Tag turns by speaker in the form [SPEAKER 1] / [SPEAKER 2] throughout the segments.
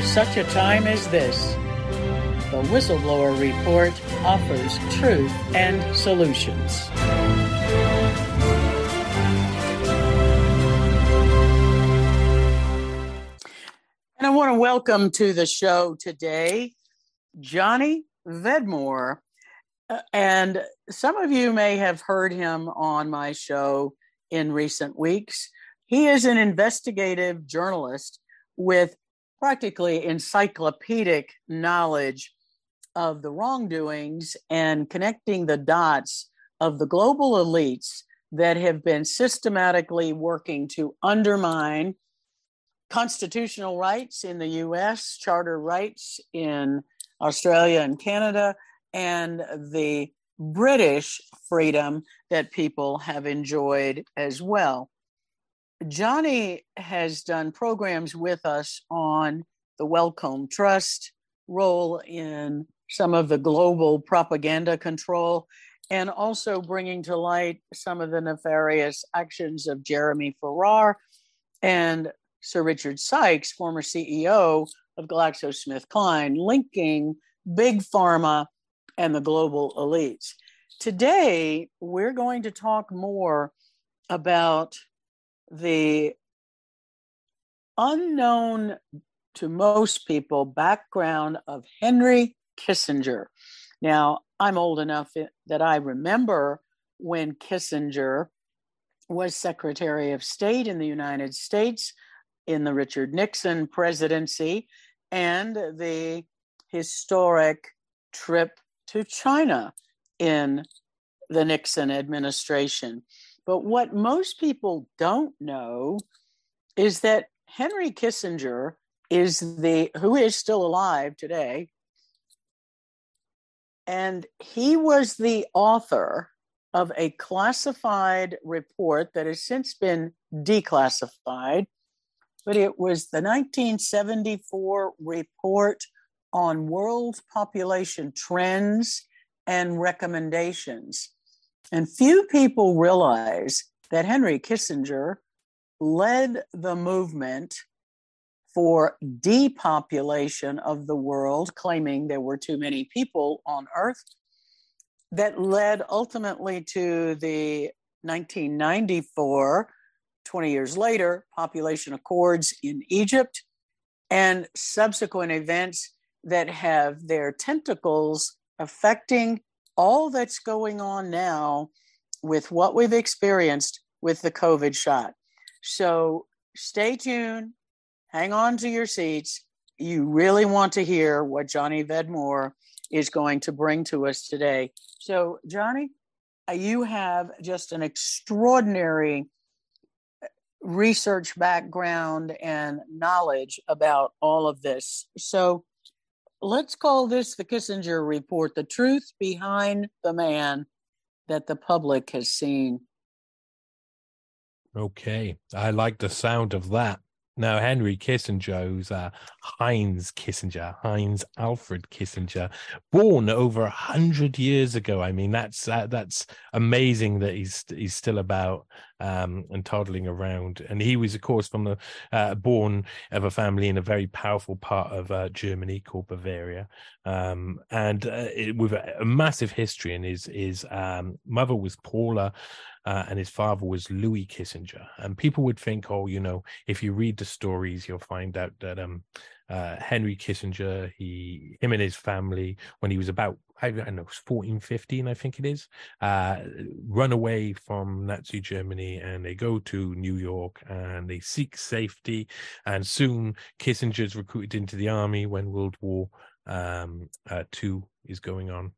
[SPEAKER 1] For such a time as this, the Whistleblower Report offers truth and solutions. And I want to welcome to the show today Johnny Vedmore. Uh, and some of you may have heard him on my show in recent weeks. He is an investigative journalist with practically encyclopedic knowledge of the wrongdoings and connecting the dots of the global elites that have been systematically working to undermine constitutional rights in the US, charter rights in Australia and Canada, and the British freedom that people have enjoyed as well. Johnny has done programs with us on the Wellcome Trust role in some of the global propaganda control and also bringing to light some of the nefarious actions of Jeremy Farrar and Sir Richard Sykes, former CEO of GlaxoSmithKline, linking big pharma and the global elites. Today, we're going to talk more about the unknown to most people background of Henry Kissinger. Now, I'm old enough that I remember when Kissinger was Secretary of State in the United States in the Richard Nixon presidency and the historic trip to China in the Nixon administration. But what most people don't know is that Henry Kissinger is the who is still alive today and he was the author of a classified report that has since been declassified but it was the 1974 report on world population trends and recommendations. And few people realize that Henry Kissinger led the movement for depopulation of the world, claiming there were too many people on Earth, that led ultimately to the 1994 20 years later, population accords in Egypt, and subsequent events that have their tentacles affecting all that's going on now with what we've experienced with the COVID shot. So stay tuned, hang on to your seats. You really want to hear what Johnny Vedmore is going to bring to us today. So, Johnny, uh, you have just an extraordinary research background and knowledge about all of this. So let's call this the Kissinger Report the truth behind the man that the public has seen.
[SPEAKER 2] Okay, I like the sound of that. Now, Henry Kissinger, who's uh, Heinz Kissinger, Heinz Alfred Kissinger, born over a hundred years ago. I mean, that's uh, that's amazing that he's he's still about um, and toddling around. And he was, of course, from the uh, born of a family in a very powerful part of uh, Germany called Bavaria, um, and uh, it, with a, a, massive history. And his his um, mother was Paula uh, and his father was Louis Kissinger. And people would think, oh, you know, if you read the stories, you'll find out that um, uh, Henry Kissinger, he, him and his family, when he was about, I don't know, 14, 15, I think it is, uh, run away from Nazi Germany and they go to New York and they seek safety. And soon Kissinger's recruited into the army when World War um, uh, II is going on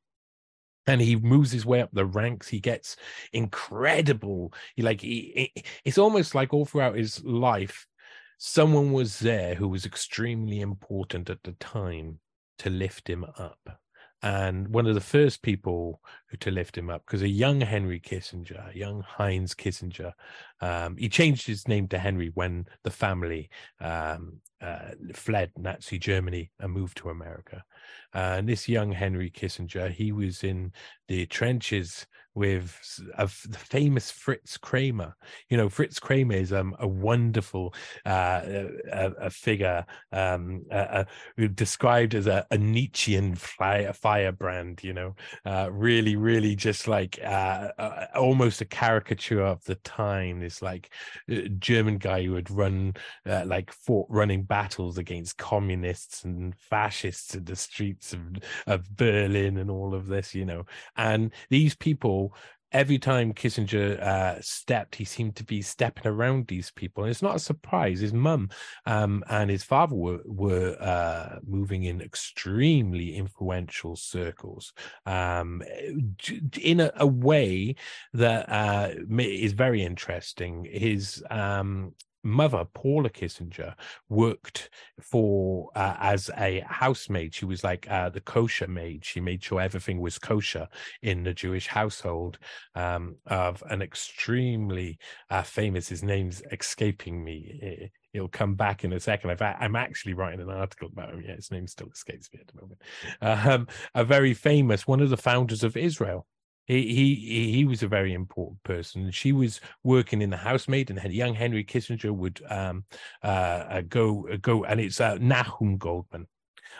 [SPEAKER 2] and he moves his way up the ranks. He gets incredible. He like he, it's almost like all throughout his life someone was there who was extremely important at the time to lift him up and one of the first people to lift him up because a young henry kissinger young heinz kissinger um, he changed his name to henry when the family um, uh, fled nazi germany and moved to america. Uh, and this young henry kissinger he was in the trenches with a, the famous Fritz Kraemer. You know, Fritz Kraemer is um, a wonderful uh, a, a figure um, described as a, Nietzschean fire, firebrand. You know, uh, really, really just like uh, almost a caricature of the time. This like uh, German guy who would run uh, like fought running battles against communists and fascists in the streets of, of Berlin and all of this. You know, and these people every time Kissinger uh, stepped, he seemed to be stepping around these people. And it's not a surprise. His mum um, and his father were, were uh, moving in extremely influential circles um, in a, a, way that uh, is very interesting. His um, mother, Paula Kissinger, worked for uh, as a housemaid. She was like uh, the kosher maid. She made sure everything was kosher in the Jewish household um, of an extremely uh, famous. His name's escaping me. He'll come back in a second. i am actually writing an article about him. Yeah, his name still escapes me at the moment. Um, a very famous, one of the founders of Israel. He, he was a very important person. She was working in the housemaid, and young Henry Kissinger would um, uh, go go, and it's uh, Nahum Goldmann.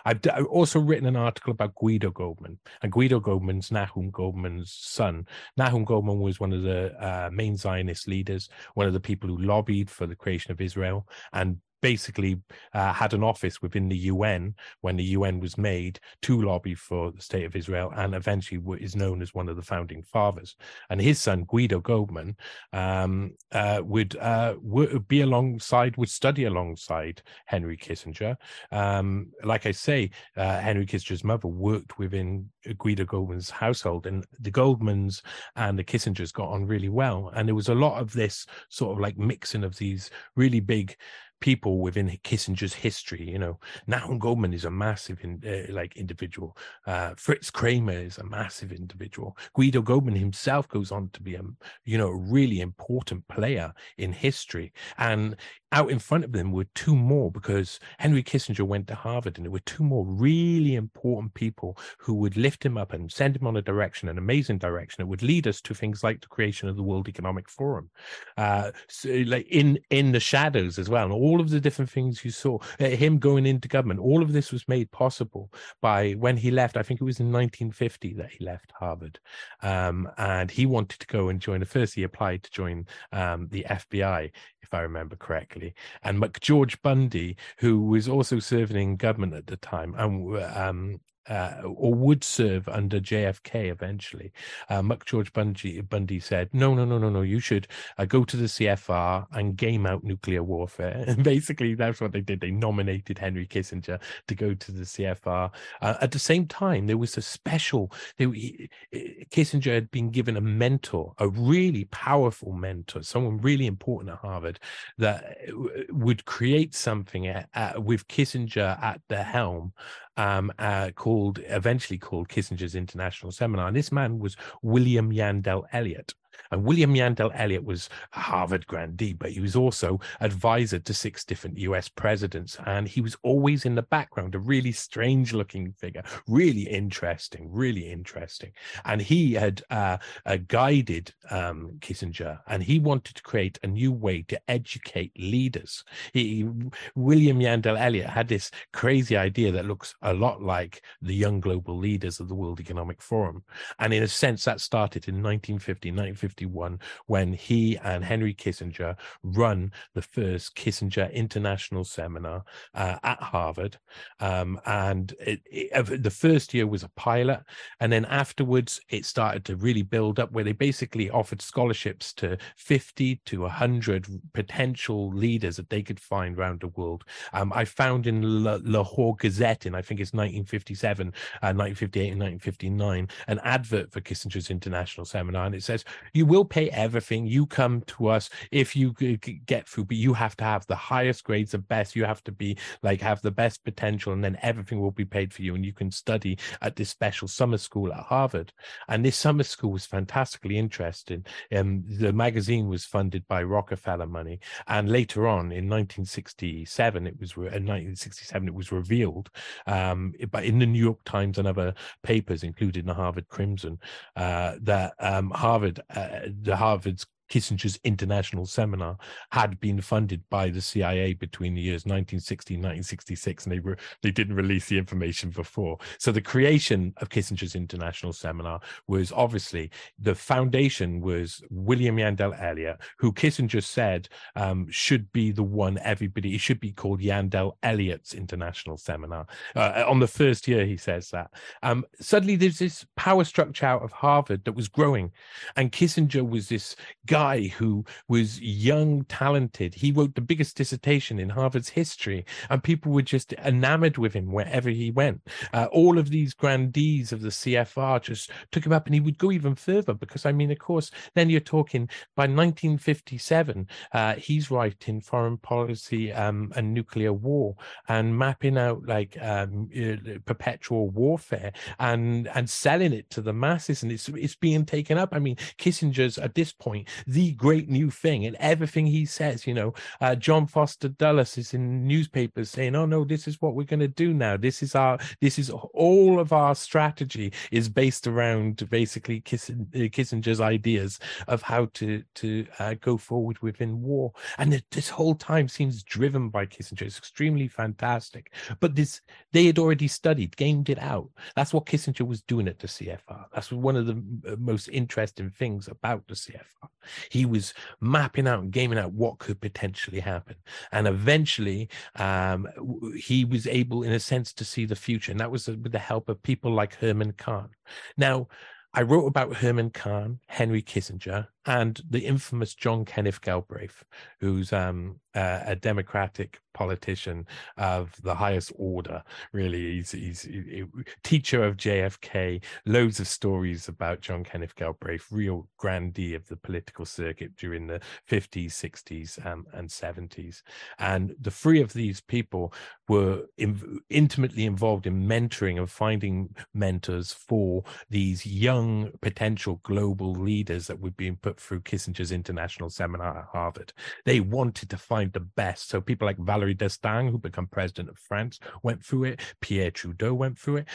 [SPEAKER 2] I've also written an article about Guido Goldman, and Guido Goldman's Nahum Goldmann's son. Nahum Goldmann was one of the uh, main Zionist leaders, one of the people who lobbied for the creation of Israel, and basically uh, had an office within the UN when the UN was made to lobby for the state of Israel, and eventually is known as one of the founding fathers. And his son Guido Goldman um, uh, would uh, would be alongside, would study alongside Henry Kissinger. Um, like I say, uh, Henry Kissinger's mother worked within Guido Goldman's household, and the Goldmans and the Kissingers got on really well. And there was a lot of this sort of like mixing of these really big people within Kissinger's history. You know, Nahum Goldmann is a massive in, uh, like individual. Uh, Fritz Kraemer is a massive individual. Guido Goldman himself goes on to be a you know a really important player in history. And out in front of them were two more because Henry Kissinger went to Harvard, and there were two more really important people who would lift him up and send him on a direction, an amazing direction that would lead us to things like the creation of the World Economic Forum, uh, so like in in the shadows as well, and all of the different things you saw, uh, him going into government. All of this was made possible by when he left. I think it was in 1950 that he left Harvard, um, and he wanted to go and join. the First, he applied to join um, the FBI if I remember correctly. And McGeorge Bundy, who was also serving in government at the time and um, uh, or would serve under JFK eventually. Uh, McGeorge Bundy, Bundy said, "No, no, no, no, no. You should uh, go to the CFR and game out nuclear warfare." And basically, that's what they did. They nominated Henry Kissinger to go to the CFR. Uh, at the same time, there was a special. They, Kissinger had been given a mentor, a really powerful mentor, someone really important at Harvard, that uh, would create something at, at, with Kissinger at the helm um, uh, called eventually called Kissinger's International Seminar. And this man was William Yandell Elliott. And William Yandell Elliott was a Harvard grandee, but he was also advisor to six different US presidents. And he was always in the background, a really strange looking figure, really interesting, really interesting. And he had uh, uh, guided um, Kissinger and he wanted to create a new way to educate leaders. He, William Yandell Elliott had this crazy idea that looks a lot like the young global leaders of the World Economic Forum. And in a sense, that started in 1950, 1951 when he and Henry Kissinger run the first Kissinger International Seminar uh, at Harvard. Um, and it, it, the first year was a pilot. And then afterwards, it started to really build up where they basically offered scholarships to 50 to 100 potential leaders that they could find around the world. Um, I found in La- Lahore Gazette in, I think it's 1957, uh, 1958, and 1959, an advert for Kissinger's International Seminar. And it says, You will pay everything. You come to us if you get through, but you have to have the highest grades, the best. You have to be like, have the best potential, and then everything will be paid for you. And you can study at this special summer school at Harvard. And this summer school was fantastically interesting. Um, the magazine was funded by Rockefeller money. And later on in 1967, it was, in 1967, it was revealed, um, but in the New York Times and other papers, including the Harvard Crimson, uh, that um, Harvard, uh, the Harvard's Kissinger's international seminar had been funded by the CIA between the years 1960 and 1966, and they were they didn't release the information before. So the creation of Kissinger's international seminar was obviously the foundation was William Yandell Elliott, who Kissinger said um, should be the one everybody. It should be called Yandell Elliott's international seminar. Uh, on the first year, he says that. Um, suddenly, there's this power structure out of Harvard that was growing, and Kissinger was this guy guy who was young, talented. He wrote the biggest dissertation in Harvard's history, and people were just enamored with him wherever he went. Uh, all of these grandees of the CFR just took him up, and he would go even further because, I mean, of course, then you're talking by 1957, uh, he's writing foreign policy um, and nuclear war and mapping out like um, uh, perpetual warfare and and selling it to the masses, and it's it's being taken up. I mean, Kissinger's at this point the great new thing and everything he says you know. Uh, john foster dulles is in newspapers saying oh no this is what we're going to do now. This is our this is all of our strategy is based around basically uh, kissinger's ideas of how to to uh, go forward within war. And it, this whole time seems driven by kissinger. It's extremely fantastic. But this they had already studied gamed it out. That's what kissinger was doing at the cfr that's one of the uh, most interesting things about the cfr he was mapping out and gaming out what could potentially happen. And eventually, um, he was able, in a sense, to see the future. And that was with the help of people like Herman Kahn. Now, I wrote about Herman Kahn, Henry Kissinger, and the infamous John Kenneth Galbraith, who's um, uh, a Democratic politician of the highest order. Really, he's, he's teacher of JFK. Loads of stories about John Kenneth Galbraith, real grandee of the political circuit during the 50s, 60s, um, and 70s. And the three of these people were in, intimately involved in mentoring and finding mentors for these young potential global leaders that were being put through Kissinger's international seminar at Harvard. They wanted to find the best. So people like Valéry D'Estaing, who became president of France, went through it. Pierre Trudeau went through it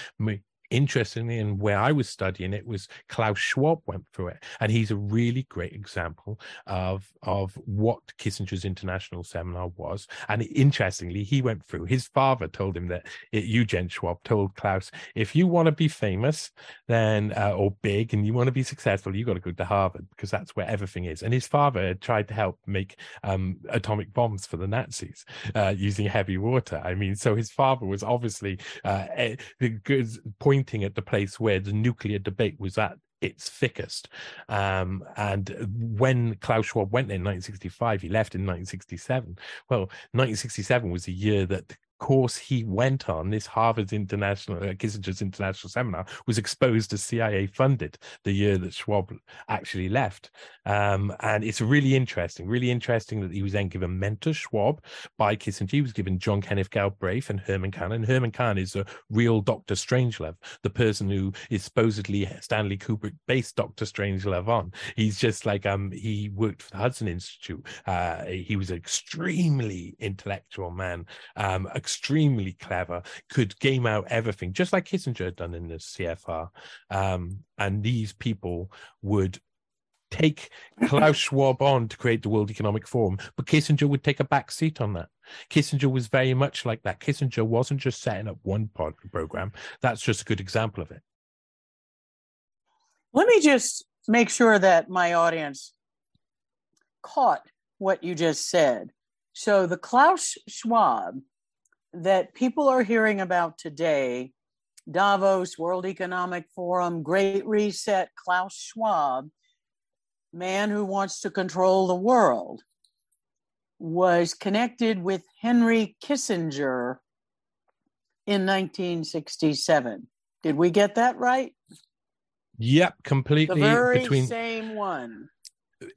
[SPEAKER 2] interestingly, and where I was studying it was Klaus Schwab went through it, and he's a really great example of of what Kissinger's international seminar was. And interestingly, he went through. His father told him that it, Eugene Schwab told Klaus, if you want to be famous, then uh, or big, and you want to be successful, you got to go to Harvard because that's where everything is. And his father tried to help make um, atomic bombs for the Nazis uh, using heavy water. I mean, so his father was obviously uh, a, a good point pointing at the place where the nuclear debate was at its thickest. Um, and when Klaus Schwab went in 1965, he left in 1967. Well, 1967 was the year that course he went on, this Harvard's international, uh, Kissinger's international seminar, was exposed as CIA funded the year that Schwab actually left. Um, and it's really interesting, really interesting that he was then given mentor Schwab by Kissinger. He was given John Kenneth Galbraith and Herman Kahn. And Herman Kahn is a real Dr. Strangelove, the person who is supposedly Stanley Kubrick based Dr. Strangelove on. He's just like, um, he worked for the Hudson Institute. Uh, he was an extremely intellectual man, um, extremely clever, could game out everything, just like Kissinger had done in the CFR. Um, and these people would take Klaus Schwab on to create the World Economic Forum, but Kissinger would take a back seat on that. Kissinger was very much like that. Kissinger wasn't just setting up one part of the program. That's just a good example of it.
[SPEAKER 1] Let me just make sure that my audience caught what you just said. So, the Klaus Schwab that people are hearing about today, Davos, World Economic Forum, Great Reset, Klaus Schwab, man who wants to control the world, was connected with Henry Kissinger in 1967. Did we get that right?
[SPEAKER 2] Yep, completely.
[SPEAKER 1] The very between... same one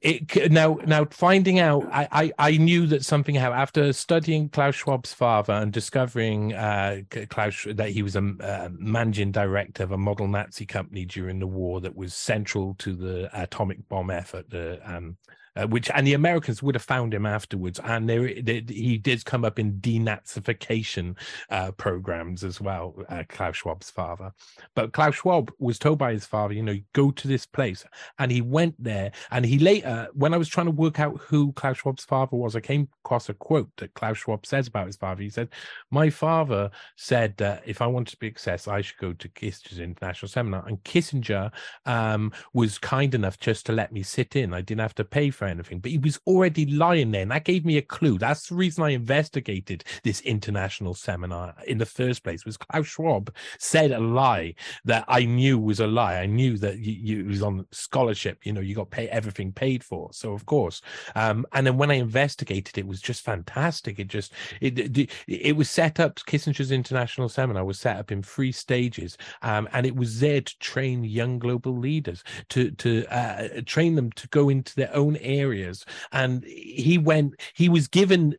[SPEAKER 2] it now now finding out I, I i knew that something happened after studying klaus schwab's father and discovering uh klaus that he was a uh, managing director of a model nazi company during the war that was central to the atomic bomb effort the um uh, which and the Americans would have found him afterwards, and there, there he did come up in denazification uh, programs as well. Uh, Klaus Schwab's father, but Klaus Schwab was told by his father, you know, go to this place, and he went there. And he later, when I was trying to work out who Klaus Schwab's father was, I came across a quote that Klaus Schwab says about his father. He said, "My father said that if I wanted to be success, I should go to Kissinger's International Seminar, and Kissinger um, was kind enough just to let me sit in. I didn't have to pay." for anything, but he was already lying there. And that gave me a clue. That's the reason I investigated this international seminar in the first place, was Klaus Schwab said a lie that I knew was a lie. I knew that you, you was on scholarship, you know, you got pay everything paid for. So of course. Um, and then when I investigated, it was just fantastic. It just it, it, it was set up, Kissinger's international seminar was set up in three stages. Um, and it was there to train young global leaders, to to uh, train them to go into their own areas. And he went, he was given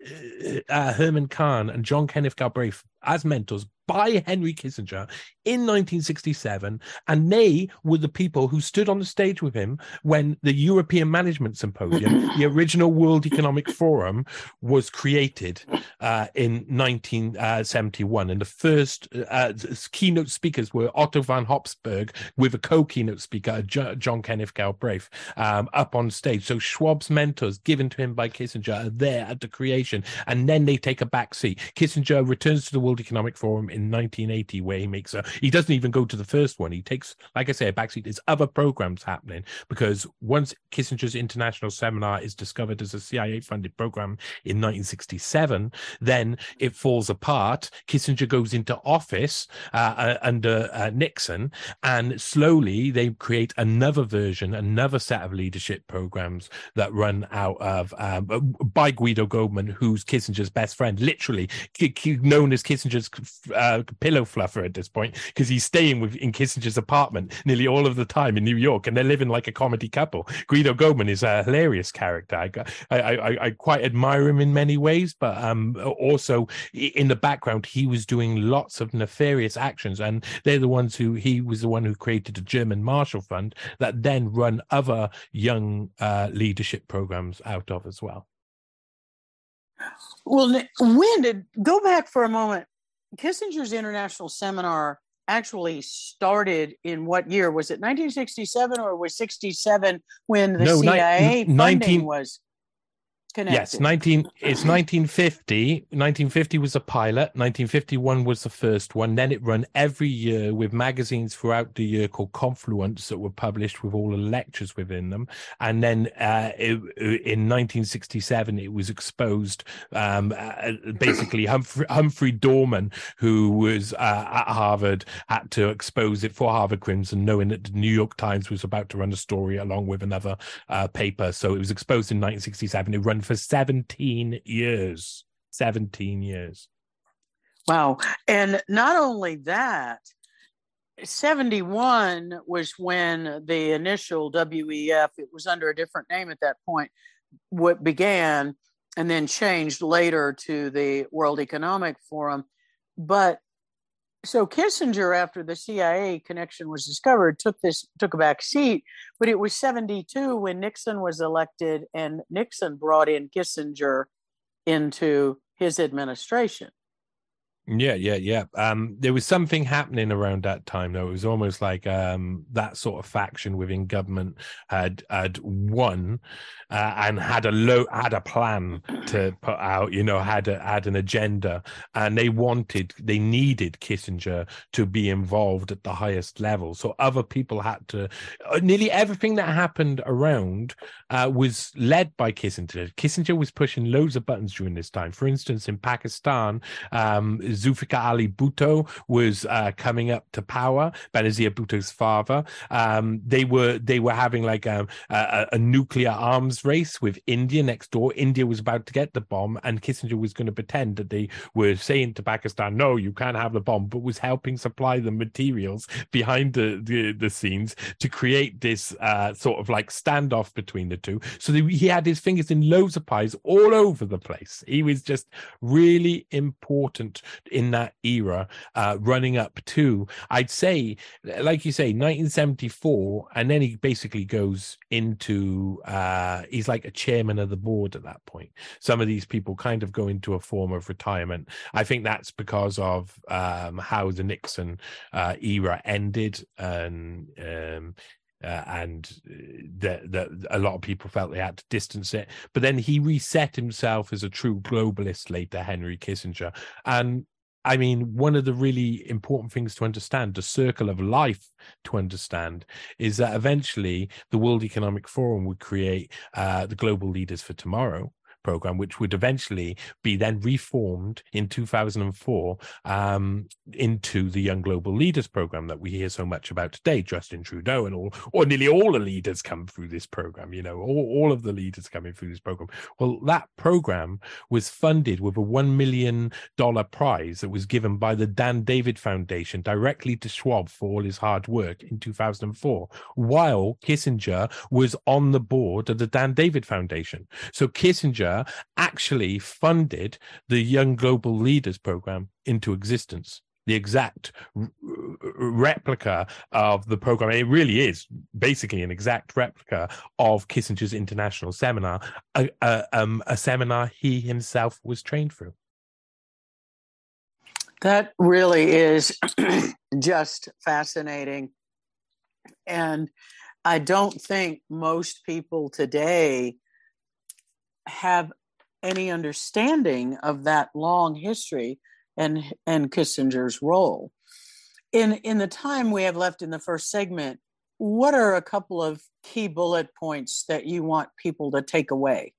[SPEAKER 2] uh, uh Herman Kahn and John Kenneth Galbraith as mentors by Henry Kissinger in 1967. And they were the people who stood on the stage with him when the European Management Symposium, the original World Economic Forum, was created uh, in 1971. And the first uh, keynote speakers were Otto von Habsburg with a co keynote speaker, John Kenneth Galbraith, um, up on stage. So Schwab's mentors given to him by Kissinger are there at the creation. And then they take a back seat. Kissinger returns to the World Economic Forum in 1980 where he makes a he doesn't even go to the first one. He takes like i say a backseat. There's other programs happening because once kissinger's international seminar is discovered as a cia funded program in 1967 then it falls apart. Kissinger goes into office uh, uh, under uh, nixon and slowly they create another version another set of leadership programs that run out of um, by guido goldman who's kissinger's best friend literally known as kissinger's uh, pillow fluffer at this point because he's staying with in Kissinger's apartment nearly all of the time in New York, and they're living like a comedy couple. Guido Goldman is a hilarious character. I I, I, I quite admire him in many ways, but um, also in the background he was doing lots of nefarious actions, and they're the ones who he was the one who created the German Marshall Fund that then run other young uh, leadership programs out of as well.
[SPEAKER 1] Well, when did go back for a moment? Kissinger's international seminar actually started in what year? Was it 1967 or was 67 when the no, CIA ni- 19, funding was?
[SPEAKER 2] Connected. Yes, 19 it's 1950. 1950 was a pilot, 1951 was the first one. Then it ran every year with magazines throughout the year called Confluence that were published with all the lectures within them. And then uh, it, in 1967 it was exposed um, uh, basically Humphrey, Humphrey Doermann who was uh, at Harvard had to expose it for Harvard Crimson knowing that the New York Times was about to run a story along with another uh, paper. So it was exposed in 1967. It ran for 17 years. 17 years.
[SPEAKER 1] Wow. And not only that, 71 was when the initial WEF, it was under a different name at that point, what began and then changed later to the World Economic Forum. But so Kissinger, after the CIA connection was discovered, took this took a back seat. But it was seventy two when Nixon was elected, and Nixon brought in Kissinger into his administration.
[SPEAKER 2] Yeah, yeah, yeah. Um, there was something happening around that time, though. It was almost like um, that sort of faction within government had had won uh, and had a low had a plan to put out. You know, had a, had an agenda, and they wanted, they needed Kissinger to be involved at the highest level. So other people had to. Uh, nearly everything that happened around uh, was led by Kissinger. Kissinger was pushing loads of buttons during this time. For instance, in Pakistan. Um, Zulfikar Ali Bhutto was uh, coming up to power. Benazir Bhutto's father. Um, they were they were having like um, a, a, nuclear arms race with India next door. India was about to get the bomb, and Kissinger was going to pretend that they were saying to Pakistan, "No, you can't have the bomb," but was helping supply the materials behind the the, the scenes to create this uh, sort of like standoff between the two. So the, he had his fingers in loads of pies all over the place. He was just really important in that era, uh, running up to, I'd say, like you say, 1974, and then he basically goes into, uh, he's like a chairman of the board at that point. Some of these people kind of go into a form of retirement. I think that's because of um, how the Nixon uh, era ended and um, uh, and that that a lot of people felt they had to distance it. But then he reset himself as a true globalist later, Henry Kissinger, and I mean, one of the really important things to understand, the circle of life to understand, is that eventually the World Economic Forum would create uh, the global leaders for tomorrow program, which would eventually be then reformed in 2004 um, into the Young Global Leaders program that we hear so much about today. Justin Trudeau and all, or nearly all the leaders come through this program. You know, all, all of the leaders coming through this program. Well, that program was funded with a one million dollar prize that was given by the Dan David Foundation directly to Schwab for all his hard work in 2004, while Kissinger was on the board of the Dan David Foundation. So Kissinger actually funded the Young Global Leaders Program into existence. The exact r- replica of the program. It really is basically an exact replica of Kissinger's international seminar, a, a, um, a seminar he himself was trained through.
[SPEAKER 1] That really is just fascinating. And I don't think most people today have any understanding of that long history and and Kissinger's role. In in the time we have left in the first segment, what are a couple of key bullet points that you want people to take away?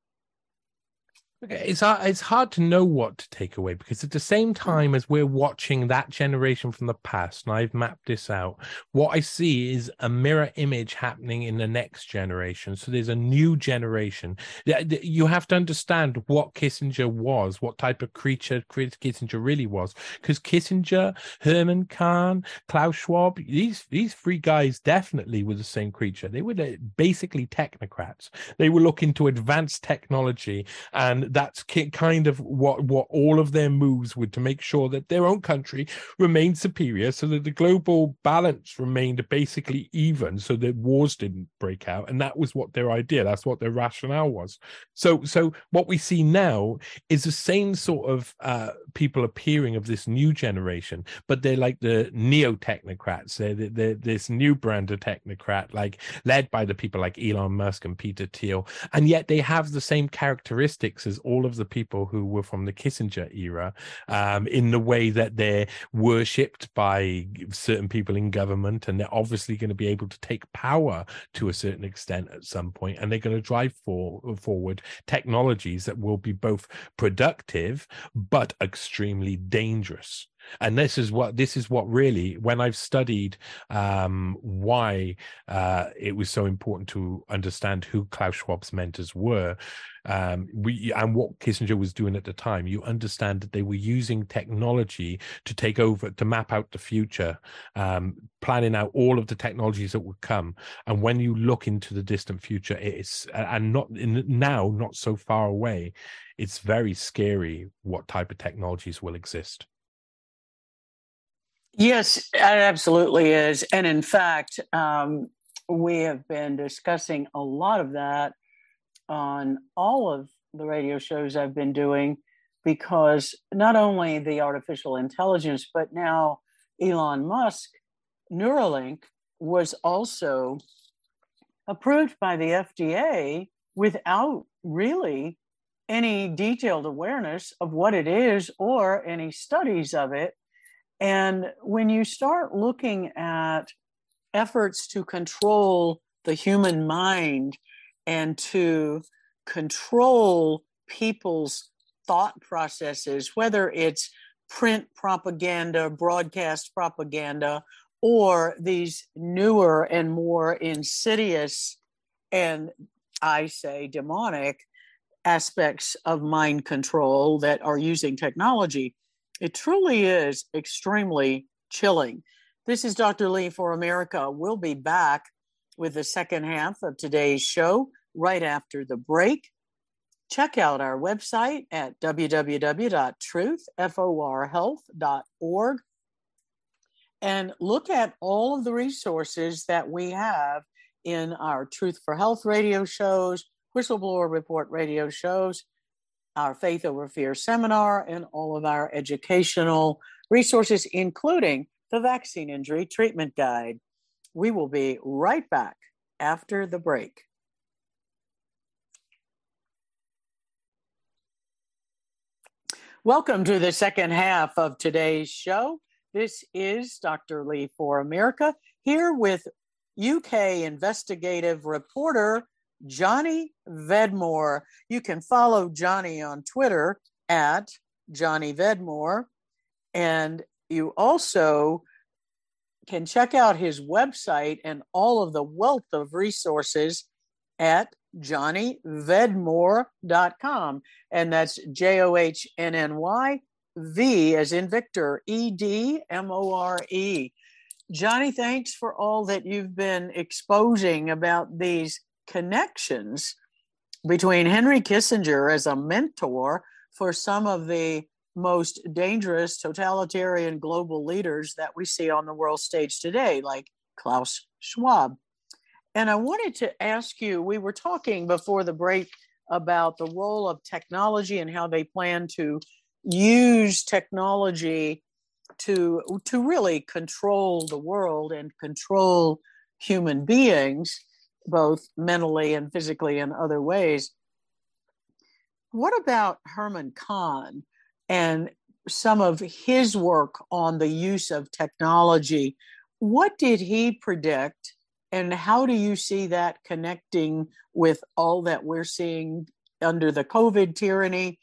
[SPEAKER 2] It's it's hard to know what to take away because at the same hmm. time as we're watching that generation from the past, and I've mapped this out, what I see is a mirror image happening in the next generation. So there's a new generation. You have to understand what Kissinger was, what type of creature Kissinger really was, because Kissinger, Herman Kahn, Klaus Schwab, these these three guys definitely were the same creature. They were basically technocrats. They were looking to advance technology and that's kind of what what all of their moves would to make sure that their own country remained superior, so that the global balance remained basically even, so that wars didn't break out, and that was what their idea. That's what their rationale was. So, so what we see now is the same sort of uh, people appearing of this new generation, but they're like the neo technocrats. They're, they're, this new brand of technocrat, like led by the people like Elon Musk and Peter Thiel, and yet they have the same characteristics as all of the people who were from the Kissinger era um, in the way that they're worshipped by certain people in government, and they're obviously going to be able to take power to a certain extent at some point, and they're going to drive for, forward technologies that will be both productive but extremely dangerous and this is what this is what really when i've studied um, why uh, it was so important to understand who klaus schwab's mentors were um, we and what kissinger was doing at the time you understand that they were using technology to take over to map out the future um, planning out all of the technologies that would come. And when you look into the distant future it's and not in now not so far away it's very scary what type of technologies will exist
[SPEAKER 1] Yes, it absolutely is. And in fact, um, we have been discussing a lot of that on all of the radio shows I've been doing because not only the artificial intelligence, but now Elon Musk, Neuralink was also approved by the FDA without really any detailed awareness of what it is or any studies of it. And when you start looking at efforts to control the human mind and to control people's thought processes, whether it's print propaganda, broadcast propaganda, or these newer and more insidious and I say demonic aspects of mind control that are using technology. It truly is extremely chilling. This is Dr. Lee for America. We'll be back with the second half of today's show right after the break. Check out our website at www.truthforhealth.org and look at all of the resources that we have in our Truth for Health radio shows, Whistleblower Report radio shows, our Faith Over Fear seminar, and all of our educational resources, including the Vaccine Injury Treatment Guide. We will be right back after the break. Welcome to the second half of today's show. This is Dr. Lee for America here with UK investigative reporter Johnny Vedmore. You can follow Johnny on Twitter at Johnny Vedmore. And you also can check out his website and all of the wealth of resources at johnnyvedmore.com. And that's J O H N N Y V as in Victor, E D M O R E. Johnny, thanks for all that you've been exposing about these connections between Henry Kissinger as a mentor for some of the most dangerous totalitarian global leaders that we see on the world stage today, like Klaus Schwab. And I wanted to ask you we were talking before the break about the role of technology and how they plan to use technology to to really control the world and control human beings both mentally and physically and other ways. What about herman kahn and some of his work on the use of technology? What did he predict and how do you see that connecting with all that we're seeing under the covid tyranny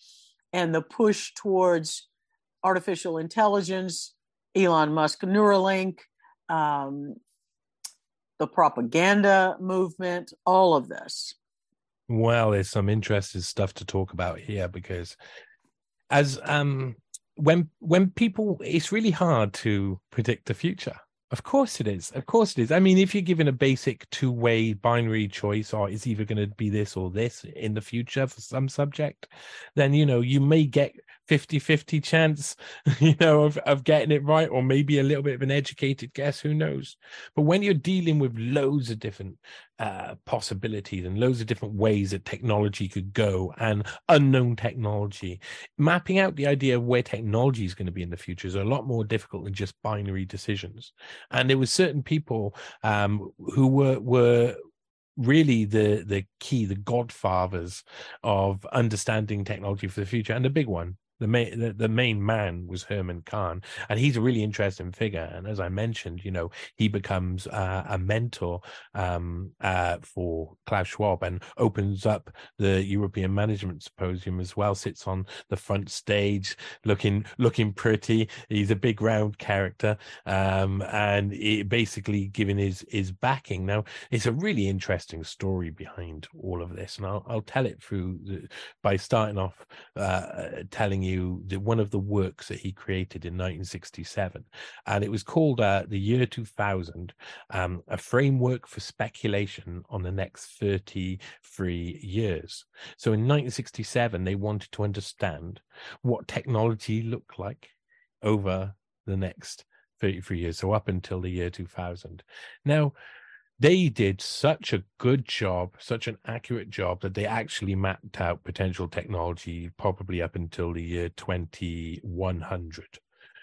[SPEAKER 1] and the push towards artificial intelligence, Elon Musk Neuralink, um, the propaganda movement, all of this.
[SPEAKER 2] Well, there's some interesting stuff to talk about here because as um when when people it's really hard to predict the future of course it is. Of course it is. I mean, if you're given a basic two way binary choice, or it's either going to be this or this in the future for some subject, then, you know, you may get 50 50 chance, you know, of, of getting it right, or maybe a little bit of an educated guess. Who knows? But when you're dealing with loads of different uh, possibilities and loads of different ways that technology could go and unknown technology. Mapping out the idea of where technology is going to be in the future is a lot more difficult than just binary decisions. And there were certain people um, who were were really the the key, the godfathers of understanding technology for the future, and the big one the main the, the, main man was Herman Kahn, and he's a really interesting figure. And as I mentioned, you know, he becomes uh, a mentor um, uh, for Klaus Schwab and opens up the European Management Symposium as well. Sits on the front stage, looking looking pretty. He's a big round character, um, and basically giving his his backing. Now, it's a really interesting story behind all of this, and I'll I'll tell it through the, by starting off uh, telling you you the, one of the works that he created in 1967, and it was called uh, "The Year 2000: um, A Framework for Speculation on the Next 33 Years." So, in 1967, they wanted to understand what technology looked like over the next 33 years, so up until the year 2000. Now, they did such a good job, such an accurate job that they actually mapped out potential technology probably up until the year 2100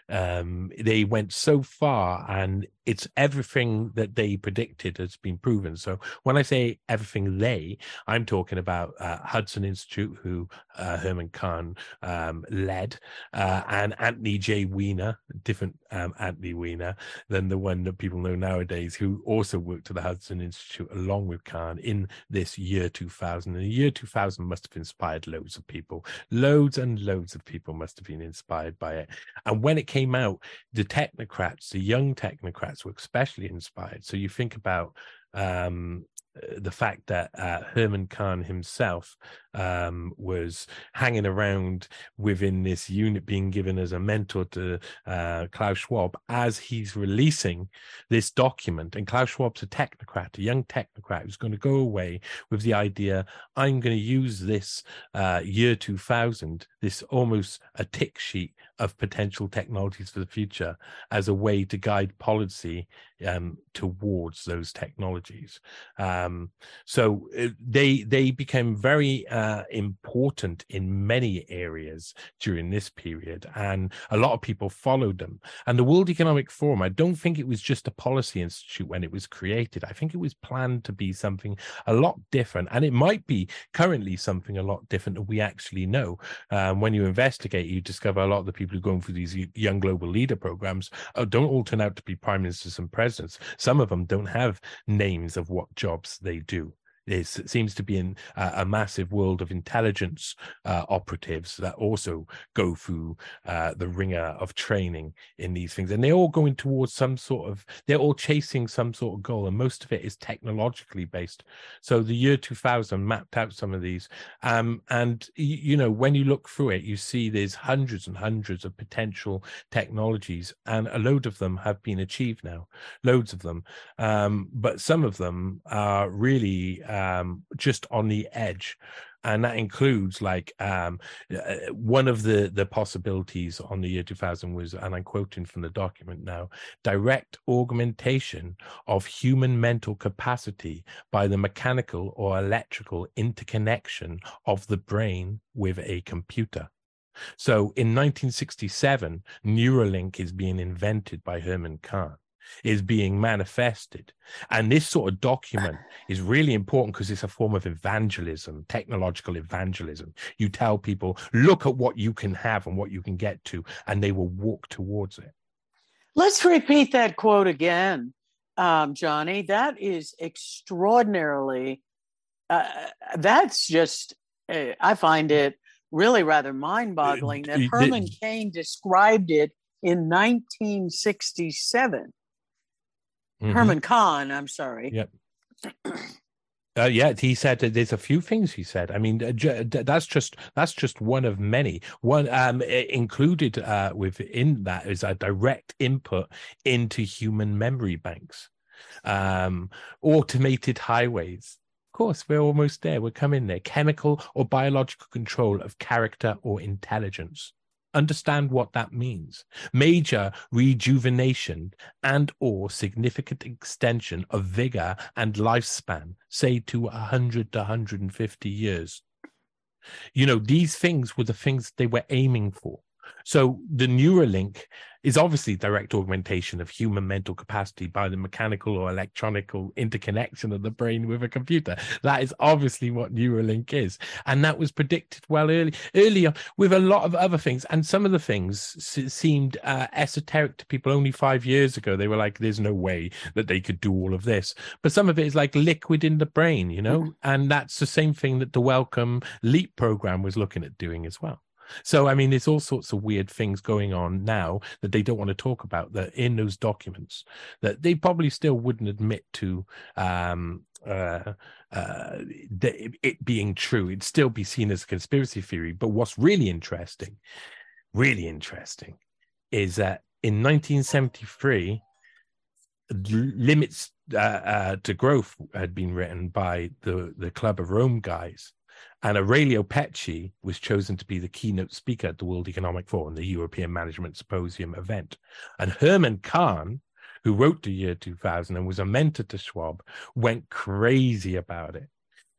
[SPEAKER 2] um, they went so far and it's everything that they predicted has been proven. So when I say everything they, I'm talking about uh, Hudson Institute, who uh, Herman Kahn um, led, uh, and Anthony J. Wiener, different um, Anthony Weiner than the one that people know nowadays, who also worked at the Hudson Institute along with Kahn in this year 2000. And the year 2000 must have inspired loads of people. Loads and loads of people must have been inspired by it. And when it came out, the technocrats, the young technocrats, were especially inspired. So you think about um, uh, the fact that uh, Herman Kahn himself um, was hanging around within this unit, being given as a mentor to uh, Klaus Schwab as he's releasing this document. And Klaus Schwab's a technocrat, a young technocrat who's going to go away with the idea I'm going to use this uh, year 2000, this almost a tick sheet of potential technologies for the future as a way to guide policy um, towards those technologies. Um, so uh, they they became very uh, important in many areas during this period, and a lot of people followed them. And the World Economic Forum, I don't think it was just a policy institute when it was created. I think it was planned to be something a lot different, and it might be currently something a lot different that we actually know. Um, when you investigate, you discover a lot of the people people who are going through these young global leader programs uh, don't all turn out to be prime ministers and presidents. Some of them don't have names of what jobs they do there seems to be in uh, a massive world of intelligence uh, operatives that also go through uh, the ringer of training in these things. And they're all going towards some sort of they're all chasing some sort of goal and most of it is technologically based. So the year 2000 mapped out some of these um, and you know when you look through it you see there's hundreds and hundreds of potential technologies and a load of them have been achieved now loads of them. Um, but some of them are really uh, um, just on the edge and that includes like um, uh, one of the the possibilities on the year 2000 was and i'm quoting from the document now direct augmentation of human mental capacity by the mechanical or electrical interconnection of the brain with a computer. So in 1967 neuralink is being invented by herman kahn is being manifested. And this sort of document is really important because it's a form of evangelism, technological evangelism. You tell people, look at what you can have and what you can get to, and they will walk towards it.
[SPEAKER 1] Let's repeat that quote again, um, Johnny. That is extraordinarily, uh, that's just, uh, I find it really rather mind boggling that Herman Cain described it in 1967 Mm-hmm. Herman Kahn, I'm sorry.
[SPEAKER 2] Yep. Uh, yeah, he said there's a few things he said. I mean, uh, that's just that's just one of many. One um, included uh, within that is a direct input into human memory banks, um, automated highways. Of course, we're almost there. We're coming there. Chemical or biological control of character or intelligence understand what that means. Major rejuvenation and or significant extension of vigor and lifespan say to 100 to 150 years. You know these things were the things they were aiming for so the Neuralink is obviously direct augmentation of human mental capacity by the mechanical or electronical interconnection of the brain with a computer. That is obviously what Neuralink is. And that was predicted well early, earlier with a lot of other things. And some of the things seemed uh, esoteric to people only five years ago. They were like, there's no way that they could do all of this. But some of it is like liquid in the brain, you know? Mm-hmm. And that's the same thing that the Wellcome Leap program was looking at doing as well. So, I mean, there's all sorts of weird things going on now that they don't want to talk about that in those documents that they probably still wouldn't admit to um, uh, uh, it being true. It'd still be seen as a conspiracy theory. But what's really interesting, really interesting, is that in 1973, limits uh, uh, to growth had been written by the the Club of Rome guys, and Aurelio Peccei was chosen to be the keynote speaker at the World Economic Forum, the European Management Symposium event. And Herman Kahn who wrote the year 2000 and was a mentor to Schwab, went crazy about it.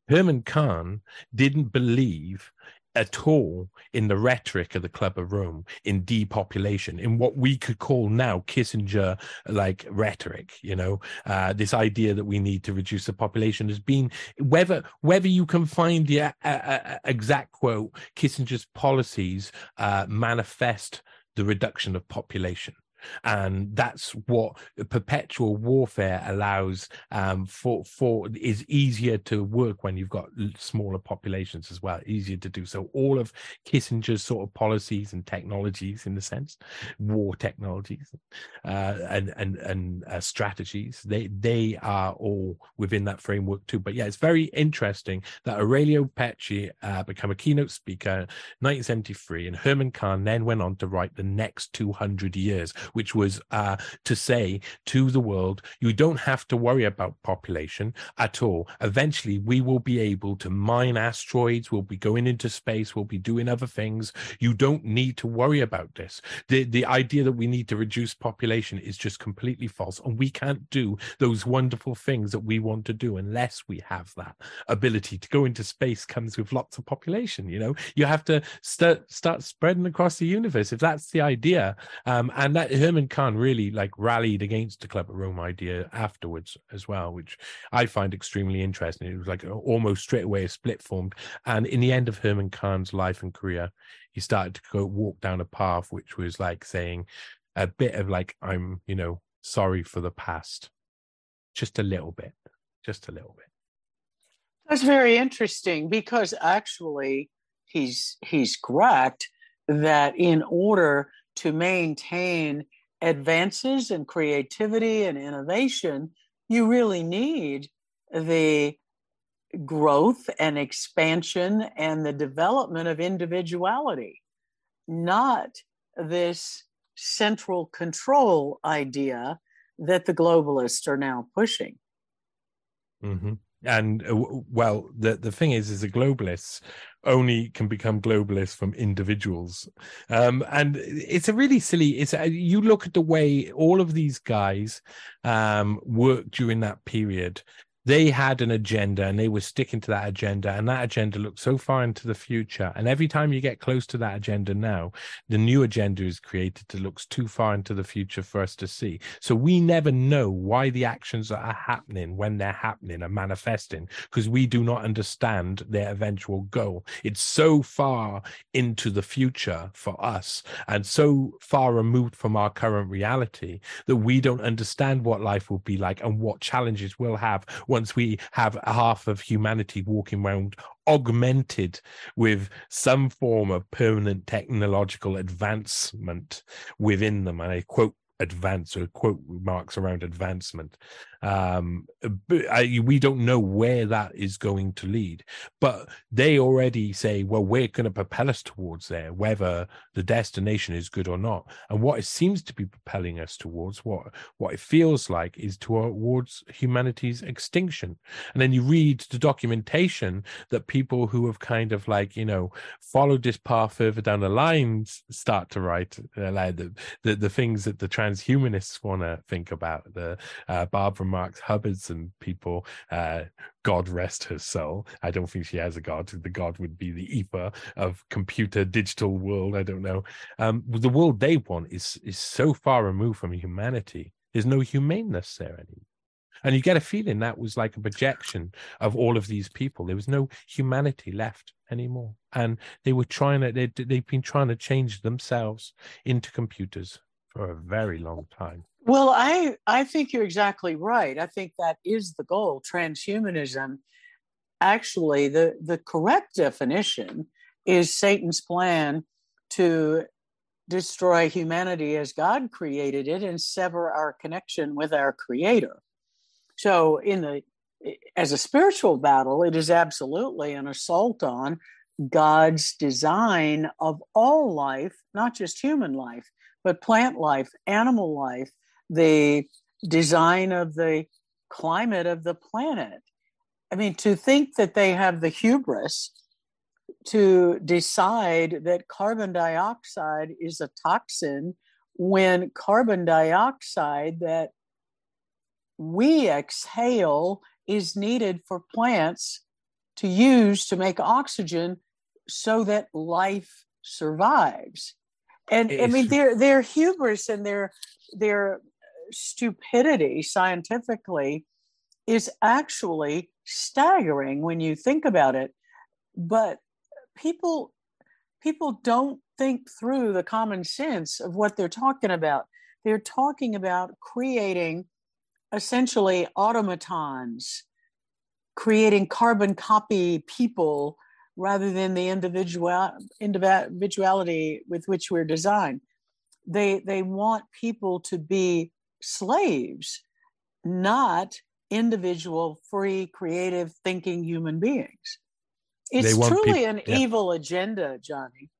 [SPEAKER 2] Herman Kahn didn't believe at all in the rhetoric of the Club of Rome, in depopulation, in what we could call now Kissinger like rhetoric. You know, uh, this idea that we need to reduce the population has been whether whether you can find the uh, uh, uh exact quote, Kissinger's policies uh, manifest the reduction of population and that's what perpetual warfare allows um, for for is easier to work when you've got smaller populations as well easier to do so. All of kissinger's sort of policies and technologies in the sense war technologies uh, and and and uh, strategies they they are all within that framework too. But yeah it's very interesting that aurelio peccei uh, became a keynote speaker in 1973 and herman kahn then went on to write the next 200 years which was uh, to say to the world, you don't have to worry about population at all. Eventually, we will be able to mine asteroids, we'll be going into space, we'll be doing other things. You don't need to worry about this. The, the idea that we need to reduce population is just completely false. And we can't do those wonderful things that we want to do unless we have that ability to go into space comes with lots of population. You know, you have to start, start spreading across the universe if that's the idea. Um, and that Herman Kahn really like rallied against the Club of Rome idea afterwards as well, which I find extremely interesting. It was like almost straight away a split formed. And in the end of Herman Kahn's life and career, he started to go walk down a path which was like saying a bit of like, I'm, you know, sorry for the past. Just a little bit. Just a little bit.
[SPEAKER 1] That's very interesting because actually he's he's correct that in order to maintain advances in creativity and innovation, you really need the growth and expansion and the development of individuality, not this central control idea that the globalists are now pushing.
[SPEAKER 2] Mm-hmm. And uh, well, the the thing is, is the globalists only can become globalists from individuals. Um, and it's a really silly, it's a, you look at the way all of these guys um, worked during that period they had an agenda and they were sticking to that agenda and that agenda looked so far into the future. And every time you get close to that agenda now the new agenda is created that looks too far into the future for us to see. So we never know why the actions that are happening when they're happening are manifesting because we do not understand their eventual goal. It's so far into the future for us and so far removed from our current reality that we don't understand what life will be like and what challenges we'll have once we have half of humanity walking around augmented with some form of permanent technological advancement within them. And I quote advance or quote marks around advancement um, I, we don't know where that is going to lead, but they already say, well, we're going to propel us towards there, whether the destination is good or not. And what it seems to be propelling us towards, what what it feels like, is towards humanity's extinction. And then you read the documentation that people who have kind of like you know followed this path further down the lines start to write, uh, like the, the the things that the transhumanists want to think about. The uh, Barbara Marx Hubbards and people. Uh, God rest her soul. I don't think she has a God. The God would be the ether of computer digital world. I don't know. Um, the world they want is is so far removed from humanity. There's no humaneness there anymore. And you get a feeling that was like a projection of all of these people. There was no humanity left anymore. And they were trying to, they, they've been trying to change themselves into computers for a very long time.
[SPEAKER 1] Well, I I think you're exactly right. I think that is the goal. Transhumanism, actually, the the correct definition is Satan's plan to destroy humanity as God created it and sever our connection with our Creator. So, in the as a spiritual battle, it is absolutely an assault on God's design of all life, not just human life, but plant life, animal life, the design of the climate of the planet. I mean, to think that they have the hubris to decide that carbon dioxide is a toxin when carbon dioxide that we exhale is needed for plants to use to make oxygen so that life survives. And I mean their their hubris and their their stupidity scientifically is actually staggering when you think about it. But people people don't think through the common sense of what they're talking about. They're talking about creating essentially automatons, creating carbon copy people rather than the individual individuality with which we're designed. They they want people to be slaves, not individual, free, creative, thinking human beings. It's truly an yeah. evil agenda, Johnny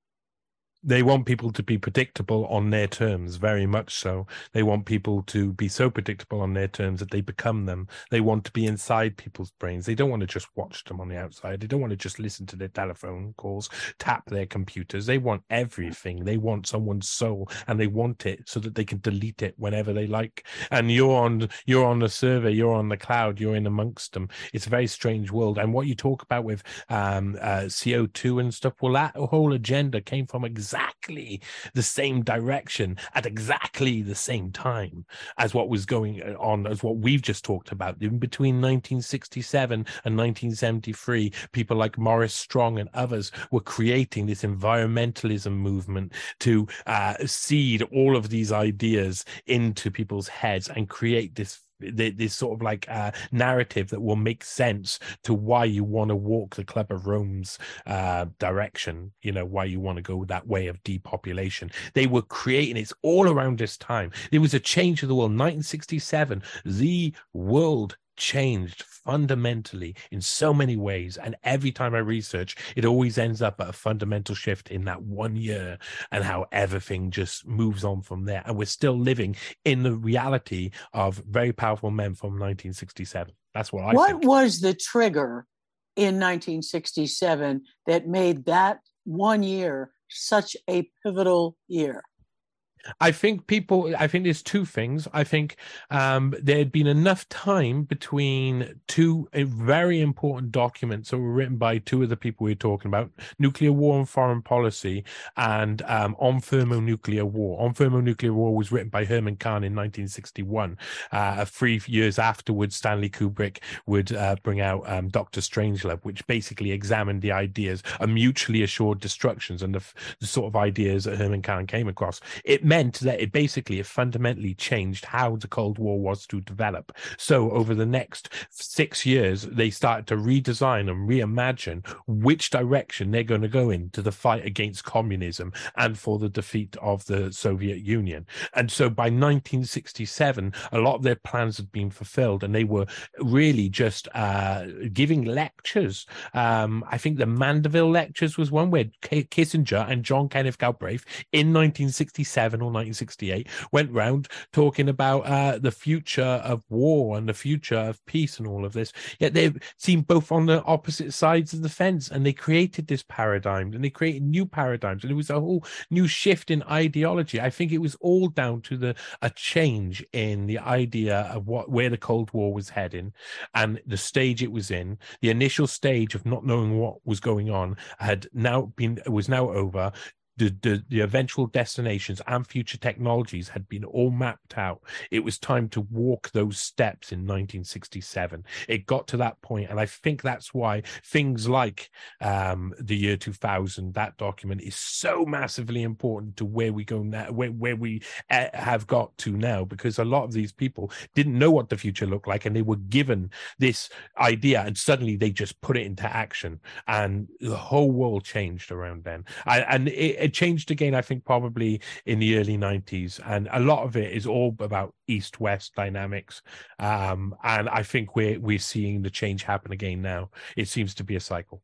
[SPEAKER 2] they want people to be predictable on their terms very much so. They want people to be so predictable on their terms that they become them. They want to be inside people's brains. They don't want to just watch them on the outside. They don't want to just listen to their telephone calls tap their computers. They want everything. They want someone's soul and they want it so that they can delete it whenever they like. And you're on you're on the server you're on the cloud you're in amongst them. It's a very strange world. And what you talk about with um, uh, co2 and stuff well that whole agenda came from exactly exactly the same direction at exactly the same time as what was going on, as what we've just talked about. In between 1967 and 1973, people like Maurice Strong and others were creating this environmentalism movement to uh, seed all of these ideas into people's heads and create this this sort of like uh, narrative that will make sense to why you want to walk the Club of Rome's uh, direction. You know why you want to go that way of depopulation. They were creating it's all around this time. There was a change of the world. 1967, the world changed fundamentally in so many ways. And every time I research, it always ends up at a fundamental shift in that one year and how everything just moves on from there. And we're still living in the reality of very powerful men from 1967. That's what I
[SPEAKER 1] What
[SPEAKER 2] think.
[SPEAKER 1] was the trigger in 1967 that made that one year such a pivotal year?
[SPEAKER 2] I think people, I think there's two things. I think um, there had been enough time between two very important documents that were written by two of the people we are talking about nuclear war and foreign policy and um, on thermonuclear war. On thermonuclear war was written by Herman Kahn in 1961. Uh, three years afterwards, Stanley Kubrick would uh, bring out um, Doctor Strangelove, which basically examined the ideas of mutually assured destructions and the, the sort of ideas that Herman Kahn came across. It meant that it basically it fundamentally changed how the Cold War was to develop. So over the next six years, they started to redesign and reimagine which direction they're going to go in to the fight against communism and for the defeat of the Soviet Union. And so by 1967, a lot of their plans had been fulfilled, and they were really just uh, giving lectures. Um, I think the Mandeville lectures was one where Kissinger and John Kenneth Galbraith in 1967 or 1968 went round talking about uh, the future of war and the future of peace and all of this. Yet they seemed both on the opposite sides of the fence, and they created this paradigm and they created new paradigms, and it was a whole new shift in ideology. I think it was all down to the a change in the idea of what where the Cold War was heading and the stage it was in. The initial stage of not knowing what was going on had now been was now over the, the, the eventual destinations and future technologies had been all mapped out. It was time to walk those steps in 1967. It got to that point, and I think that's why things like um, the year 2000, that document, is so massively important to where we go now, where, where we uh, have got to now, because a lot of these people didn't know what the future looked like, and they were given this idea, and suddenly they just put it into action, and the whole world changed around then. I, and it, it changed again, I think, probably in the early 90s. And a lot of it is all about east west dynamics. Um, and I think we're, we're seeing the change happen again now. It seems to be a cycle.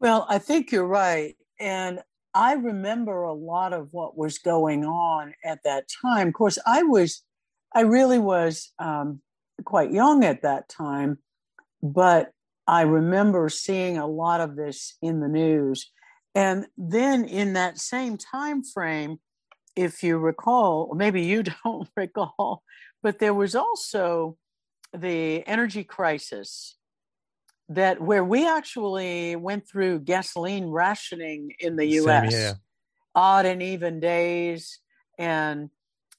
[SPEAKER 1] Well, I think you're right. And I remember a lot of what was going on at that time. Of course, I was, I really was um, quite young at that time, but I remember seeing a lot of this in the news. And then in that same time frame, if you recall, or maybe you don't recall, but there was also the energy crisis that where we actually went through gasoline rationing in the US, odd and even days. And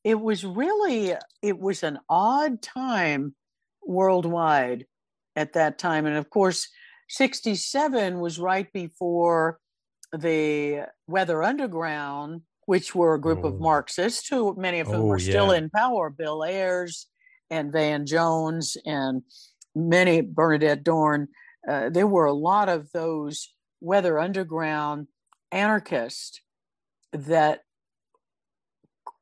[SPEAKER 1] it was really, it was an odd time worldwide at that time. And of course, 67 was right before the Weather Underground, which were a group oh. of Marxists who many of whom oh, were yeah. still in power, Bill Ayers and Van Jones and many Bernadette Dohrn. Uh, there were a lot of those Weather Underground anarchists that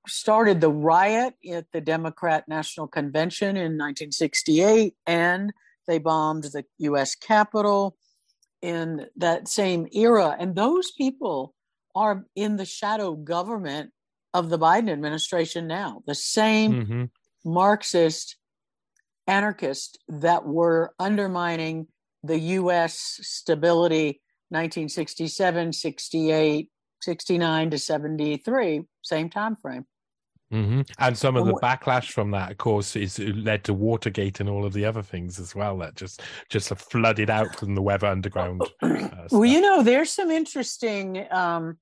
[SPEAKER 1] started the riot at the Democrat National Convention in 1968 and they bombed the US Capitol in that same era. And those people are in the shadow government of the Biden administration now. The same mm-hmm. Marxist anarchists that were undermining the US stability 1967, 68, 69 to 73, same time frame.
[SPEAKER 2] Mm-hmm. And some of the backlash from that, of course, is led to Watergate and all of the other things as well that just just flooded out from the Weather Underground.
[SPEAKER 1] Uh, well, you know, there's some interesting um,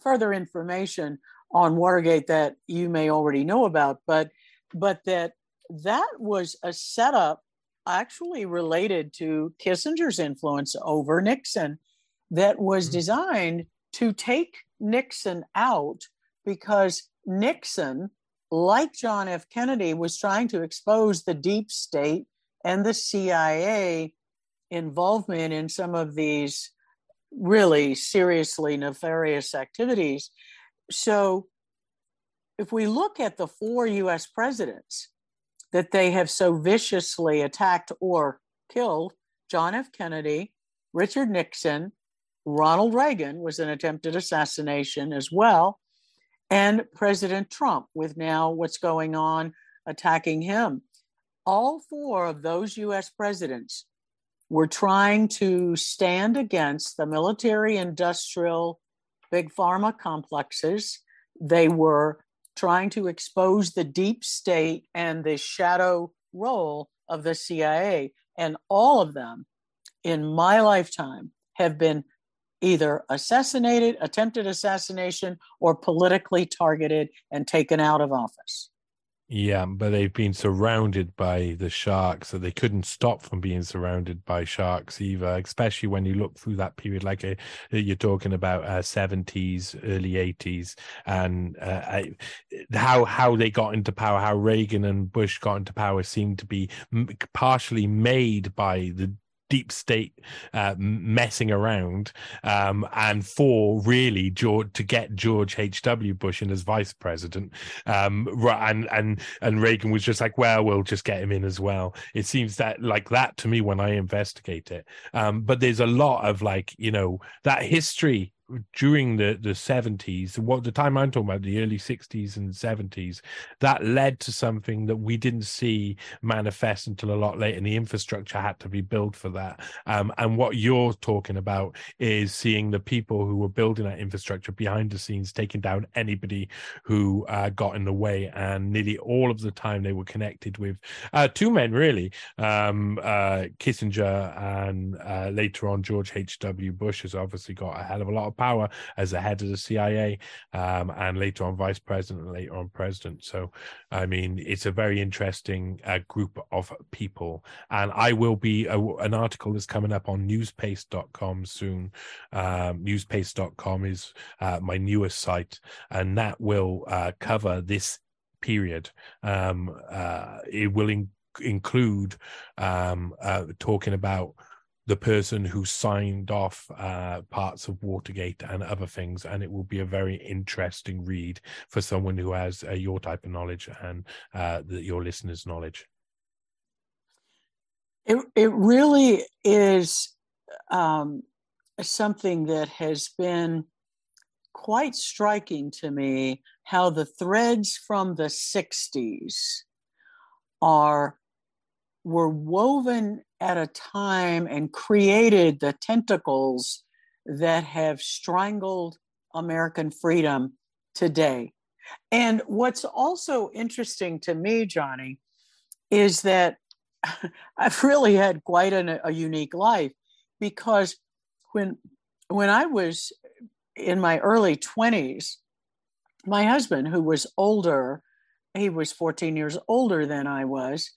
[SPEAKER 1] further information on Watergate that you may already know about, but but that that was a setup actually related to Kissinger's influence over Nixon that was mm-hmm. designed to take Nixon out because Nixon, like John F. Kennedy, was trying to expose the deep state and the CIA involvement in some of these really seriously nefarious activities. So, if we look at the four US presidents that they have so viciously attacked or killed John F. Kennedy, Richard Nixon, Ronald Reagan was an attempted assassination as well, and President Trump, with now what's going on attacking him. All four of those US presidents were trying to stand against the military industrial big pharma complexes. They were trying to expose the deep state and the shadow role of the CIA. And all of them in my lifetime have been either assassinated, attempted assassination, or politically targeted and taken out of office.
[SPEAKER 2] Yeah, but they've been surrounded by the sharks, so they couldn't stop from being surrounded by sharks either. Especially when you look through that period, like uh, you're talking about uh, seventies, uh, early eighties, and uh, I, how how they got into power, how Reagan and Bush got into power, seemed to be partially made by the deep state uh, messing around, um, and for really George to get George H. W. Bush in as vice president, um, and and and Reagan was just like, well, we'll just get him in as well. It seems that like that to me when I investigate it. Um, but there's a lot of like you know that history during the the 70s what the time i'm talking about the early 60s and 70s that led to something that we didn't see manifest until a lot later and the infrastructure had to be built for that. Um, and what you're talking about is seeing the people who were building that infrastructure behind the scenes taking down anybody who uh, got in the way and nearly all of the time they were connected with uh, two men really um, uh, kissinger and uh, later on george h.w bush has obviously got a hell of a lot of power as the head of the CIA, um, and later on vice president, and later on president. So, I mean, it's a very interesting uh, group of people. And I will be a, an article is coming up on newspaste.com soon. Um, newspaste.com is uh, my newest site, and that will uh, cover this period. Um, uh, it will in- include um, uh, talking about the person who signed off uh, parts of Watergate and other things, and it will be a very interesting read for someone who has uh, your type of knowledge and uh, the, your listeners' knowledge.
[SPEAKER 1] It it really is um, something that has been quite striking to me how the threads from the 60s are were woven at a time and created the tentacles that have strangled American freedom today. And what's also interesting to me, Johnny, is that I've really had quite an, a unique life because when when I was in my early 20s, my husband, who was older, he was 14 years older than I was,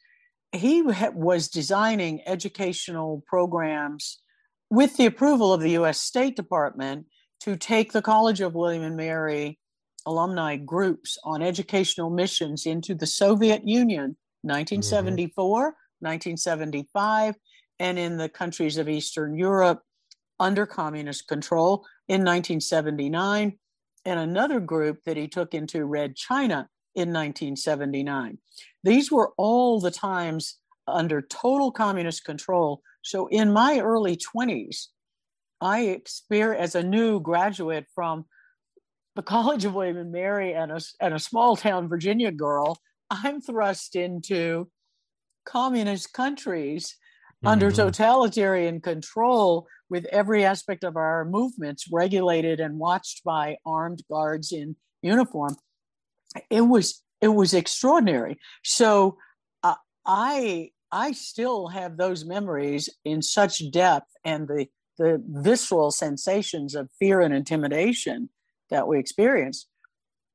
[SPEAKER 1] he was designing educational programs with the approval of the US State Department to take the College of William and Mary alumni groups on educational missions into the Soviet Union 1974, mm-hmm. 1975, and in the countries of Eastern Europe under communist control in 1979, and another group that he took into Red China in 1979. These were all the times under total communist control. So in my early 20s, I experienced as a new graduate from the College of William and Mary and a, and a small town Virginia girl, I'm thrust into communist countries mm-hmm. under totalitarian control with every aspect of our movements regulated and watched by armed guards in uniform it was it was extraordinary. So uh, i i still have those memories in such depth and the the visceral sensations of fear and intimidation that we experience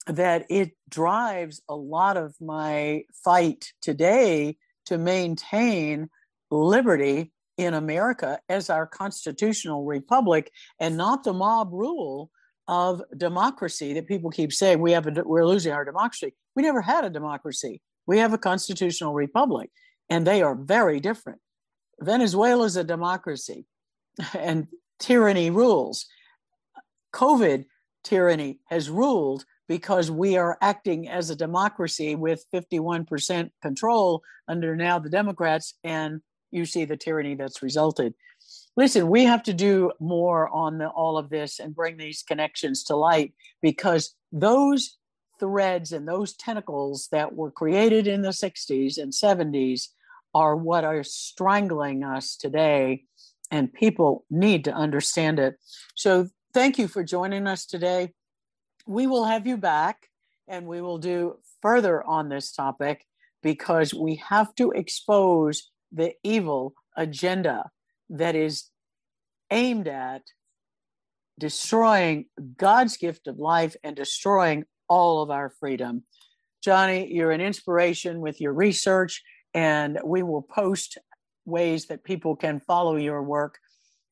[SPEAKER 1] that it drives a lot of my fight today to maintain liberty in America as our constitutional republic and not the mob rule of democracy that people keep saying we have a, we're losing our democracy. We never had a democracy. We have a constitutional republic and they are very different. Venezuela is a democracy and tyranny rules. COVID tyranny has ruled because we are acting as a democracy with 51% control under now the Democrats, and you see the tyranny that's resulted. Listen, we have to do more on the, all of this and bring these connections to light because those threads and those tentacles that were created in the 60s and 70s are what are strangling us today, and people need to understand it. So, thank you for joining us today we will have you back and we will do further on this topic because we have to expose the evil agenda that is aimed at destroying God's gift of life and destroying all of our freedom. Johnny, you're an inspiration with your research, and we will post ways that people can follow your work.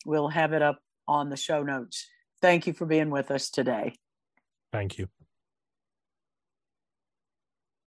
[SPEAKER 1] We'll have it up on the show notes. Thank you for being with us today.
[SPEAKER 2] Thank you.